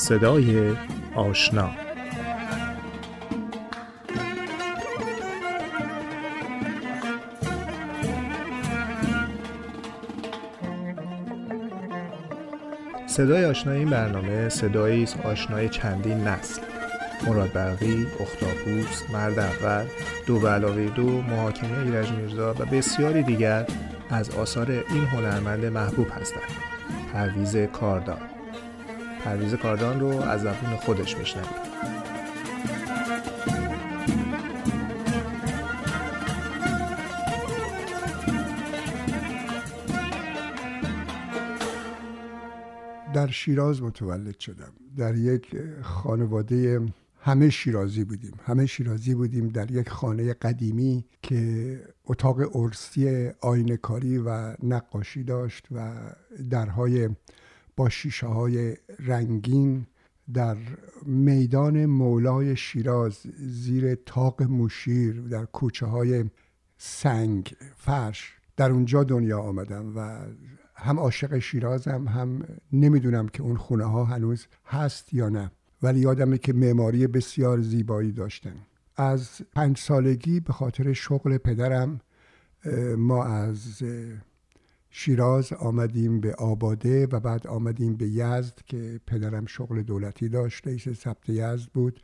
صدای آشنا. صدای آشنا این برنامه صدایی است آشنای چندین نسل. مراد برقی، اختاپوس، مرد اول، دو به علاوه دو، محاکمه ایرج میرزا و بسیاری دیگر از آثار این هنرمند محبوب هستند. پرویز کاردان پرویز کاردان رو از زبون خودش بشنوید. در شیراز متولد شدم در یک خانواده همه شیرازی بودیم همه شیرازی بودیم در یک خانه قدیمی که اتاق ارسی آینکاری و نقاشی داشت و درهای با شیشه های رنگین در میدان مولای شیراز زیر تاق موشیر در کوچه های سنگ فرش در اونجا دنیا آمدم و هم عاشق شیرازم هم نمی‌دونم که اون خونه ها هنوز هست یا نه. ولی یادمه که معماری بسیار زیبایی داشتن. از پنج سالگی به خاطر شغل پدرم ما از شیراز آمدیم به آباده و بعد آمدیم به یزد که پدرم شغل دولتی داشت رئیس ثبت یزد بود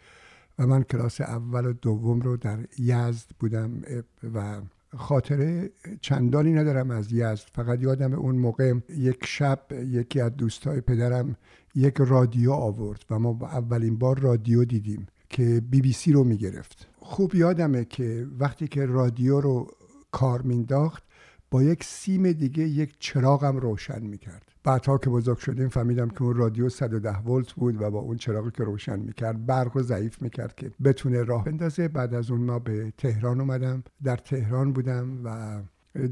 و من کلاس اول و دوم رو در یزد بودم و خاطره چندانی ندارم از یزد. فقط یادم اون موقع یک شب یکی از دوستای پدرم یک رادیو آورد و ما اولین بار رادیو دیدیم که بی بی سی رو می‌گرفت. خوب یادمه که وقتی که رادیو رو کار مینداخت یک سیم دیگه یک چراغم روشن می‌کرد. بعدها که بزرگ شدیم فهمیدم که اون رادیو 110 ولت بود و با اون چراغی که روشن می‌کرد برق رو ضعیف می‌کرد که بتونه راه بندازه. بعد از اون ما به تهران اومدم. در تهران بودم و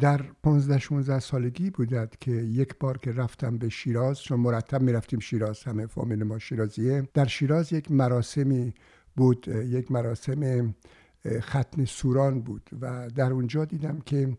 در 15 16 سالگی بودد که یک بار که رفتم به شیراز چون مرتب می‌رفتیم شیراز همه فامیل ما شیرازیه. در شیراز یک مراسمی بود یک مراسم ختم سوران بود و در اونجا دیدم که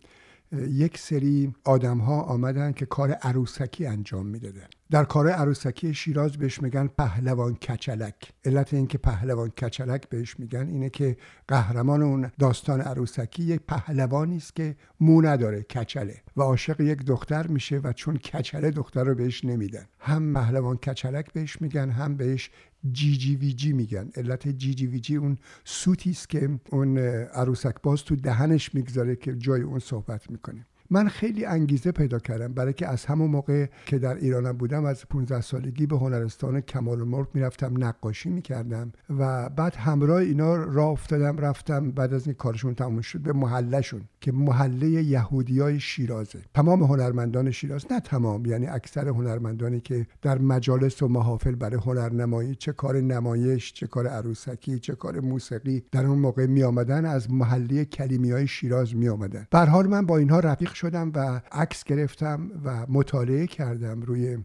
یک سری آدم ها آمدن که کار عروسکی انجام می‌دادن. در کار عروسکی شیراز بهش میگن پهلوان کچلک. علت اینکه پهلوان کچلک بهش میگن اینه که قهرمان اون داستان عروسکی یک پهلوانی است که مو نداره کچله و عاشق یک دختر میشه و چون کچله دختر رو بهش نمیدن. هم پهلوان کچلک بهش میگن هم بهش جی جی وی جی میگن. علت جی جی وی جی اون سوتی است که اون عروسک باز تو دهنش می‌گذاره که جای اون صحبت می‌کنه. من خیلی انگیزه پیدا کردم برای که از همون موقع که در ایرانم بودم از 15 سالگی به هنرستان کمال مرغ می‌رفتم نقاشی می‌کردم و بعد همراه اینا راه افتادم رفتم بعد از این کارشون تموم شد به محلشون که محله یهودی های شیرازه. تمام هنرمندان شیراز نه تمام یعنی اکثر هنرمندانی که در مجالس و محافل برای هنرنمایی چه کار نمایش چه کار عروسکی چه کار موسیقی در اون موقع می آمدن از محله کلیمی های شیراز می آمدن حال من با اینها رفیق شدم و عکس گرفتم و مطالعه کردم روی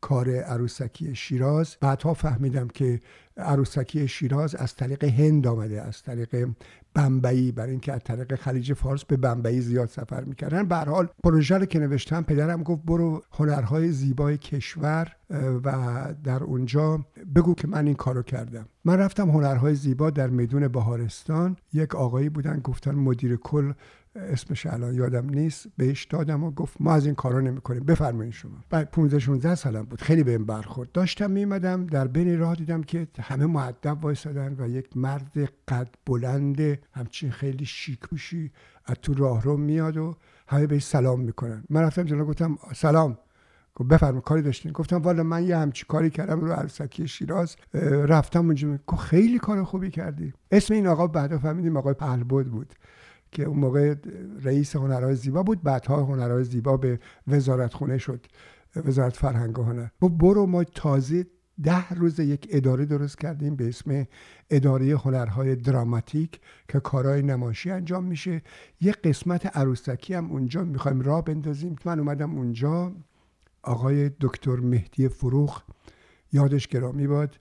کار عروسکی شیراز. بعدها فهمیدم که عروسکی شیراز از طریق هند آمده از طریق بمبئی برای اینکه از طریق خلیج فارس به بمبئی زیاد سفر می‌کردن. به حال پروژه رو که نوشتم پدرم گفت برو هنرهای زیبای کشور و در اونجا بگو که من این کارو کردم. من رفتم هنرهای زیبا در میدون بهارستان. یک آقایی بودن گفتن مدیر کل اسمش الان یادم نیست بهش دادم و گفت ما از این کارا نمی‌کنیم. بفرمایید شما. بعد 15 16 سالم بود. خیلی بهم برخورد. داشتم میمدم در بین راه دیدم که همه معدب وایسادن و یک مرد قد بلند همچین خیلی شیکوشی از تو راه رو میاد و همه بهش سلام می‌کنن. من رفتم جلو گفتم سلام. گفت بفرما کاری داشتین؟ گفتم والا من یه همچی کاری کردم رو عروسکی شیراز. رفتم اونجا. گفت خیلی کار خوبی کردی. اسم این آقا بعدا فهمیدیم آقای پهلبود بود. که اون موقع رئیس هنرهای زیبا بود بعدها هنرهای زیبا به وزارت خونه شد وزارت فرهنگ و هنر برو ما تازه ده روز یک اداره درست کردیم به اسم اداره هنرهای دراماتیک که کارهای نماشی انجام میشه. یه قسمت عروسکی هم اونجا می‌خوایم راه بندازیم. من اومدم اونجا آقای دکتر مهدی فروخ یادش گرامی باد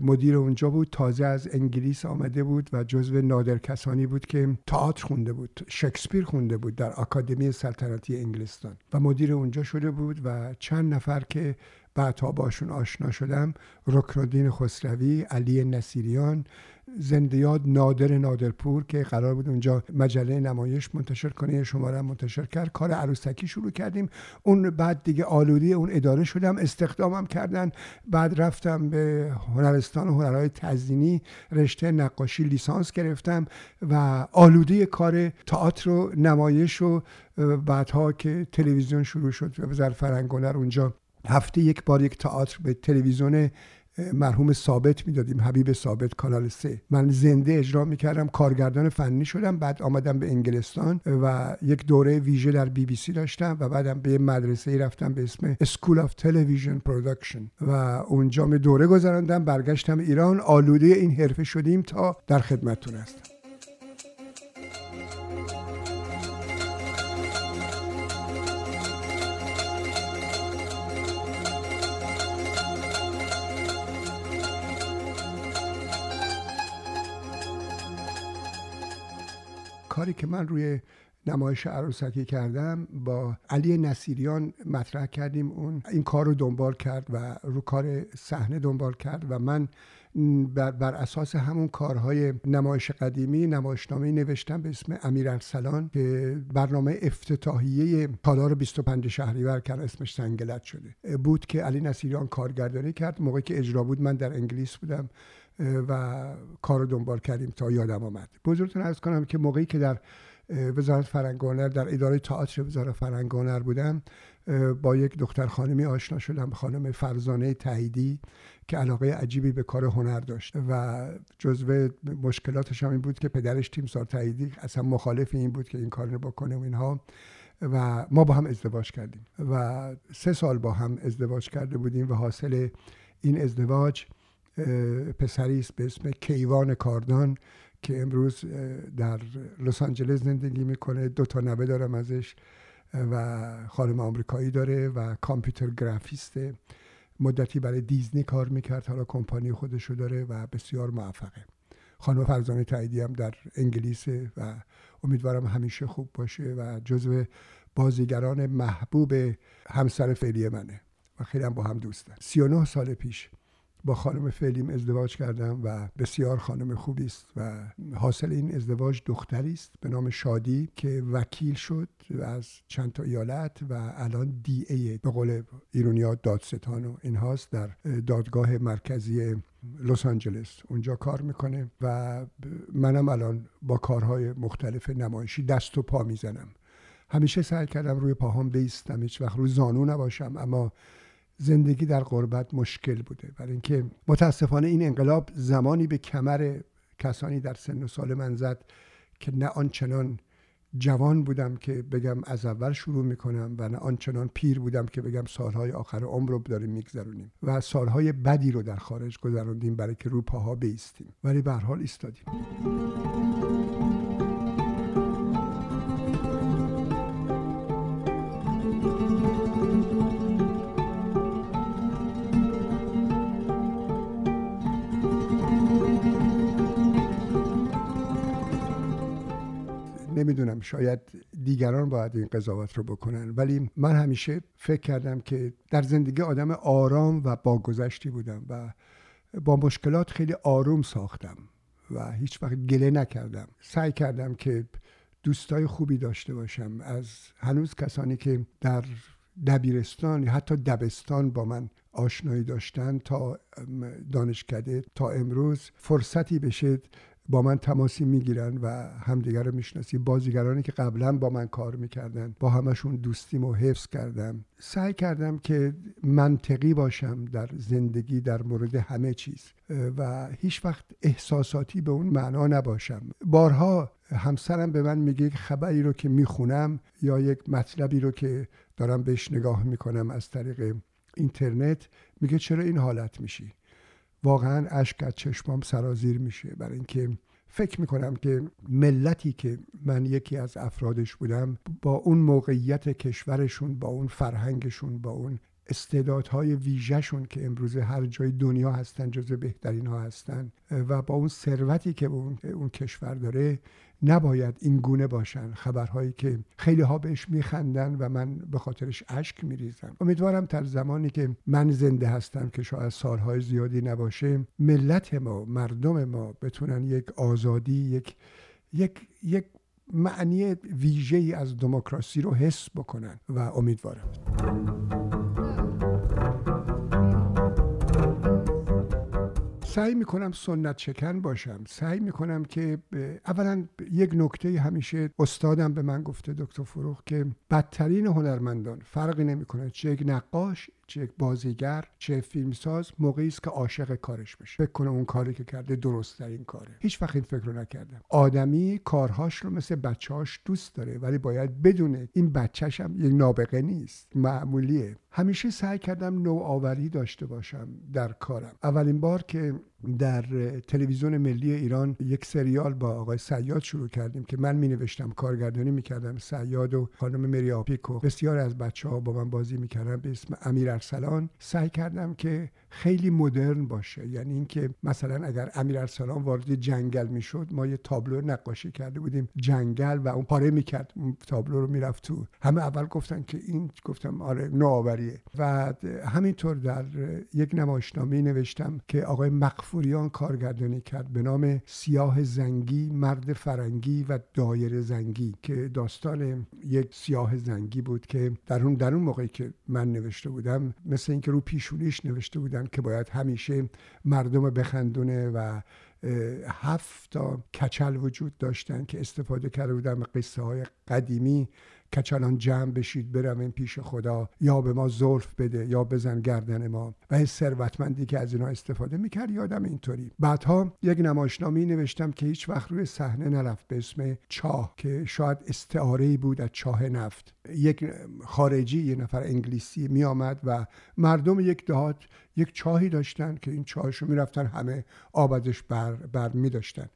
مدیر اونجا بود تازه از انگلیس آمده بود و جزو نادر کسانی بود که تئاتر خونده بود شکسپیر خونده بود در آکادمی سلطنتی انگلستان و مدیر اونجا شده بود و چند نفر که بعدها باشون آشنا شدم رکنالدین خسروی علی نصیریان زندیات نادر نادرپور که قرار بود اونجا مجله نمایش منتشر کنه شماره منتشر کرد. کار عروسکی شروع کردیم. اون بعد دیگه آلودی اون اداره شدم استخدامم کردن. بعد رفتم به هنرستان هنرهای تزینی رشته نقاشی لیسانس گرفتم و آلودی کار تئاتر و نمایش و بعدها که تلویزیون شروع شد و وزارت فرهنگ اونجا هفته یک بار یک تئاتر به تلویزیون مرحوم ثابت می‌دادیم حبیب ثابت کانال سه. من زنده اجرا می‌کردم کارگردان فنی شدم بعد آمدم به انگلستان و یک دوره ویژه در بی بی سی داشتم و بعدم به مدرسه ای رفتم به اسم School of Television Production و اونجا یه دوره گذراندم برگشتم ایران آلوده این حرفه شدیم تا در خدمتتون هستم. کاری که من روی نمایش عروسکی کردم با علی نصیریان مطرح کردیم. اون این کار رو دنبال کرد و رو کار صحنه دنبال کرد و من بر, اساس همون کارهای نمایش قدیمی نمایشنامه نوشتم به اسم امیر ارسلان که برنامه افتتاحیه تالار 25 شهریور کرد اسمش سنگلت شده بود که علی نصیریان کارگردانی کرد. موقعی که اجرا بود من در انگلیس بودم. و کار رو دنبال کردیم تا یادم آمد. بزرگتون ارز کنم که موقعی که در وزارت فرهنگ در اداره تئاتر وزارت فرهنگ بودم با یک دختر خانمی آشنا شدم خانم فرزانه تاییدی که علاقه عجیبی به کار هنر داشت. و جزو مشکلاتش هم این بود که پدرش تیمسار تاییدی اصلا مخالف این بود که این کار رو بکنه و اینها. و ما با هم ازدواج کردیم. و سه سال با هم ازدواج کرده بودیم و حاصل این ازدواج پسری است به اسم کیوان کاردان که امروز در لس آنجلس زندگی می‌کنه. دو تا نوه دارم ازش و خانم آمریکایی داره و کامپیوتر گرافیسته مدتی برای دیزنی کار می‌کرد حالا کمپانی خودشو داره و بسیار موفقه. خانم فرزانه تعییدی هم در انگلیسه و امیدوارم همیشه خوب باشه و جزو بازیگران محبوب همسر فعلی منه. و خیلی هم با هم دوستن. 39 سال پیش با خانم فعلیم ازدواج کردم و بسیار خانم خوبی است و حاصل این ازدواج دختری است به نام شادی که وکیل شد از چند تا ایالت و الان دی ای به قول ایرونیا دادستان و این هاست در دادگاه مرکزی لس آنجلس اونجا کار می‌کنه و منم الان با کارهای مختلف نمایشی دست و پا می‌زنم. همیشه سعی کردم روی پاهام بیستم هیچ وقت روی زانو نباشم اما زندگی در غربت مشکل بوده. برای اینکه متاسفانه این انقلاب زمانی به کمر کسانی در سن و سال من زد که نه آنچنان جوان بودم که بگم از اول شروع می‌کنم و نه آنچنان پیر بودم که بگم سالهای آخر عمر رو داریم میگذرونیم و سالهای بدی رو در خارج گذروندیم برای که رو پاها بیستیم. ولی به حال ایستادیم. نمی‌دونم شاید دیگران باید این قضاوت رو بکنن. ولی من همیشه فکر کردم که در زندگی آدم آرام و باگذشتی بودم و با مشکلات خیلی آروم ساختم و هیچ وقت گله نکردم. سعی کردم که دوستای خوبی داشته باشم. از هنوز کسانی که در دبیرستان یا حتی دبستان با من آشنایی داشتن تا دانشکده تا امروز فرصتی بشه با من تماسی می‌گیرن و همدیگر رو می‌شناسی بازیگرانی که قبلا با من کار می‌کردن با همشون دوستیم و حفظ کردم. سعی کردم که منطقی باشم در زندگی در مورد همه چیز. و هیچ وقت احساساتی به اون معنا نباشم. بارها همسرم به من میگه خبری رو که می‌خونم یا یک مطلبی رو که دارم بهش نگاه می‌کنم از طریق اینترنت میگه چرا این حالت میشی؟ واقعا اشک از چشمام سرازیر میشه. برای اینکه فکر می‌کنم که ملتی که من یکی از افرادش بودم با اون موقعیت کشورشون با اون فرهنگشون با اون استعدادهای ویژهشون که امروزه هر جای دنیا هستن جز بهترین ها هستن و با اون ثروتی که اون, اون کشور داره نباید این گونه باشن خبرهایی که خیلی ها بهش میخندن و من به خاطرش اشک میریزم. امیدوارم در زمانی که من زنده هستم که شاید سالهای زیادی نباشه ملت ما مردم ما بتونن یک آزادی یک یک یک معنی ویژه از دموکراسی رو حس بکنن و امیدوارم. سعی می‌کنم سنت شکن باشم. سعی می‌کنم که اولا یک نکته همیشه استادم به من گفته دکتر فروخ که بدترین هنرمندان فرقی نمی‌کنه چه یک نقاش چه یک بازیگر چه فیلمساز موقعی است که عاشق کارش بشه. فکر کنه اون کاری که کرده درست این کاره. هیچ وقت این فکر رو نکردم. آدمی کارهاش رو مثل بچه‌هاش دوست داره ولی باید بدونه این بچهش هم یک نابغه نیست معمولیه. همیشه سعی کردم نوآوری داشته باشم در کارم. اولین بار که در تلویزیون ملی ایران یک سریال با آقای سیاد شروع کردیم که من می نوشتم کارگردانی می کردم سیاد و خانم مری آپیک و بسیار از بچه ها با من بازی می کردم به اسم امیر ارسلان. سعی کردم که خیلی مدرن باشه. یعنی اینکه مثلا اگر امیر ارسلان وارد جنگل می‌شد ما یه تابلو نقاشی کرده بودیم جنگل و اون پاره می‌کرد. اون تابلو رو می‌رفت تو همه اول گفتن که این گفتم آره نوآوریه. و همینطور در یک نمایشنامه نوشتم که آقای مقفوریان کارگردانی کرد به نام سیاه زنگی مرد فرنگی و دایر زنگی که داستان یک سیاه زنگی بود که در اون در اون موقعی که من نوشته بودم مثل اینکه رو پیشونیش نوشته بودم که باید همیشه مردم بخندونه و هفت تا کچل وجود داشتن که استفاده کرده بودن قصه های قدیمی کچلان جمع بشید برویم پیش خدا. یا به ما زلف بده یا بزن گردن ما. و این ثروتمندی که از اینا استفاده می‌کرد یادم اینطوری. بعدها یک نمایشنامه نوشتم که هیچ وقت روی صحنه نرفت به اسم چاه که شاید استعاره بود از چاه نفت. یک خارجی یه نفر انگلیسی می آمد و مردم یک دهات یک چاهی داشتن که این چاهش رو می‌رفتن همه آب ازش بر, بر می داشتن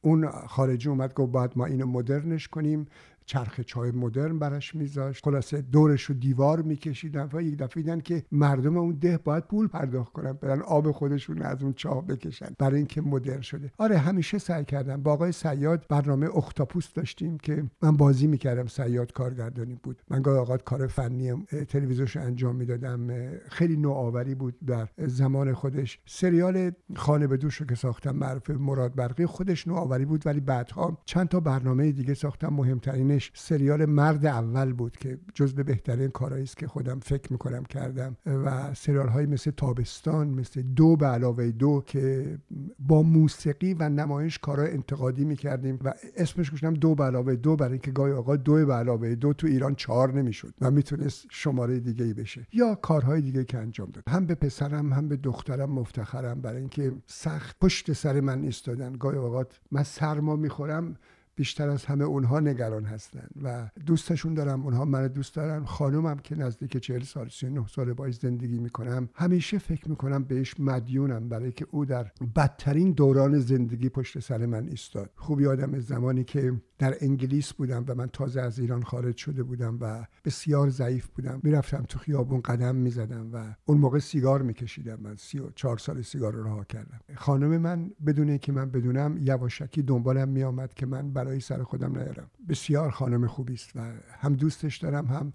اون خارجی اومد گفت باید ما اینو مدرنش کنیم. چرخ چای مدرن براش میذاشت. خلاصه دورش رو دیوار میکشیدن و یک دفعه دیدن که مردم اون ده باید پول پرداخت کنن برن آب خودشون از اون چاه بکشن برای اینکه مدرن شده. آره همیشه سعی کردم. با آقای سیاد برنامه اختاپوس داشتیم که من بازی می‌کردم. سیاد کارگردانی بود. من گاهی اوقات کار فنی تلویزیونش انجام می‌دادم. خیلی نوآوری بود در زمان خودش. سریال خانه به دوش رو که ساختم معروف مراد برقی خودش نوآوری بود ولی بعدها چند تا برنامه دیگه ساختم. مهمترین سریال مرد اول بود که جز بهترین کارهایی است که خودم فکر می‌کنم کردم. و سریال های مثل تابستان مثل دو به علاوه دو که با موسیقی و نمایش کارهای انتقادی می‌کردیم و اسمش گوشتم دو به علاوه دو برای اینکه گاهی آقا دو به علاوه دو تو ایران چهار نمی‌شد و می‌تونست شماره دیگه ای بشه یا کارهای دیگه که انجام داد. هم به پسرم هم به دخترم مفتخرم برای اینکه سخت پشت سر من ایستادن. گاهی اوقات من سرما می‌خورم بیشتر از همه اونها نگران هستن و دوستشون دارم اونها من دوست دارن. خانومم که نزدیک 40 سال 39 سال باش زندگی می‌کنم. همیشه فکر می‌کنم بهش مدیونم برای که او در بدترین دوران زندگی پشت سر من ایستاد. خوب یادم زمانی که در انگلیس بودم و من تازه از ایران خارج شده بودم و بسیار ضعیف بودم. می‌رفتم تو خیابون قدم می‌زدم و اون موقع سیگار میکشیدم. من سی و چهار سال سیگار رو رها کردم. خانم من بدون که من بدونم یواشکی دنبالم میآمد که من برای سر خودم نیارم. بسیار خانم خوبی است و هم دوستش دارم هم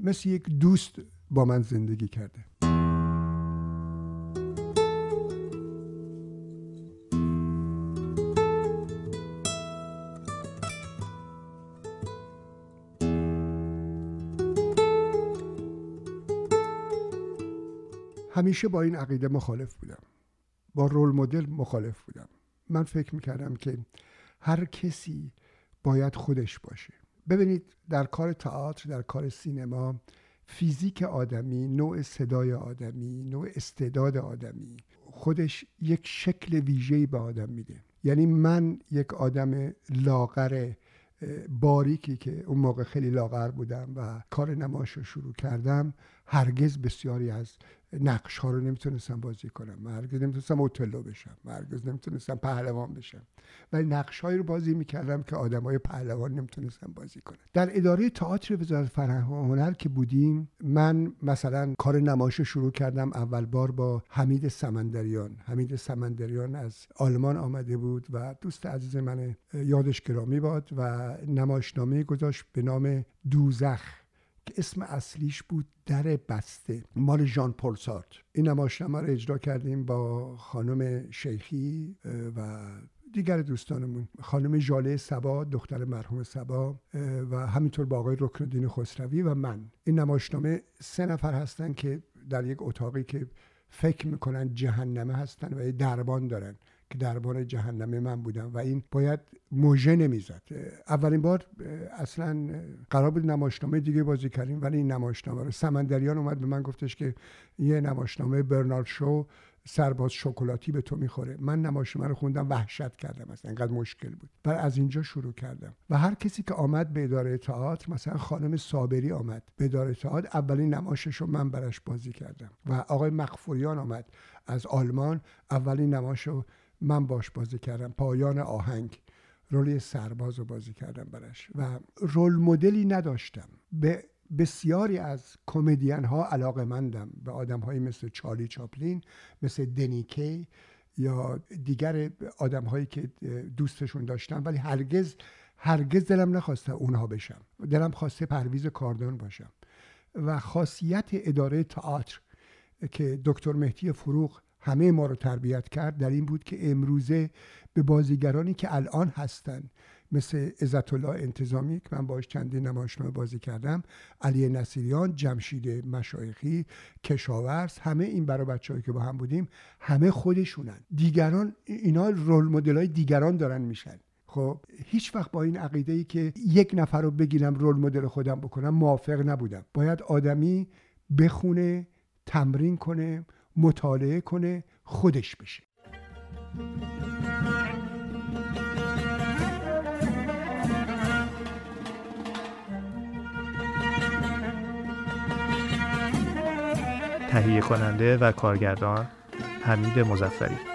مثل یک دوست با من زندگی کرده. همیشه با این عقیده مخالف بودم. با رول مدل مخالف بودم. من فکر می‌کردم که هر کسی باید خودش باشه. ببینید در کار تئاتر در کار سینما فیزیک آدمی نوع صدای آدمی نوع استعداد آدمی خودش یک شکل ویژه‌ای به آدم میده. یعنی من یک آدم لاغر باریکی که اون موقع خیلی لاغر بودم و کار نماش رو شروع کردم هرگز بسیاری از نقش ها رو نمی‌تونستم بازی کنم. من هرگز نمی‌تونستم اوتلو بشم. من هرگز نمی‌تونستم پهلوان بشم. ولی نقش هایی رو بازی می‌کردم که آدم های پهلوان نمی‌تونستم بازی کنم در اداره تئاتر وزارت فرهنگ و هنر که بودیم من مثلا کار نمایش شروع کردم اول بار با حمید سمندریان. حمید سمندریان از آلمان آمده بود و دوست عزیز من یادش گرامی باد و نمایشنامه گذاشت به نام دوزخ. اسم اصلیش بود در بسته مال ژان پل این نمایشنامه رو اجرا کردیم با خانم شیخی و دیگر دوستانمون. خانم جاله سبا دختر مرحوم سبا و همینطور با آقای رکنالدین خسروی و من. این نمایشنامه سه نفر هستن که در یک اتاقی که فکر می‌کنن جهنمه هستن و یه دربان دارن. که دربار جهنمه من بودم و این باید موژه نمی‌زد. اولین بار اصلا قرار بود نمایشنامه دیگه بازی کردیم ولی این نمایشنامه رو. سمندریان اومد به من گفتش که یه نمایشنامه برنارد شو سرباز شکلاتی به تو می‌خوره. من نمایشنامه رو خوندم وحشت کردم اصلا. انقدر مشکل بود. و از اینجا شروع کردم. و هر کسی که آمد به اداره تئاتر مثلا خانم صابری آمد به اداره تئاتر اولین نمایشش رو من براش بازی کردم. و آقای مغفوریان آمد از آلمان اولین نمایش رو من باش بازی کردم پایان آهنگ رول سرباز رو بازی کردم برش و رول مدلی نداشتم. به بسیاری از کمدین ها علاقه مندم به آدم هایی مثل چارلی چاپلین مثل دنیکی یا دیگر آدم هایی که دوستشون داشتم ولی هرگز هرگز دلم نخواسته اونها بشم. دلم خواسته پرویز کاردان باشم. و خاصیت اداره تئاتر که دکتر مهدی فروغ همه ما رو تربیت کرد در این بود که امروزه به بازیگرانی که الان هستن مثل عزت الله انتظامی که من باش چندین نمایشنامه بازی کردم علی نصیریان جمشید مشایخی کشاورز همه این برای بچه‌ای که با هم بودیم همه خودشونن. دیگران اینا رول مدل های دیگران دارن میشن. خب هیچ وقت با این عقیده ای که یک نفر رو بگیرم رول مدل خودم بکنم موافق نبودم. باید آدمی بخونه تمرین کنه مطالعه کنه خودش بشه. تهیه کننده و کارگردان حمید مزفری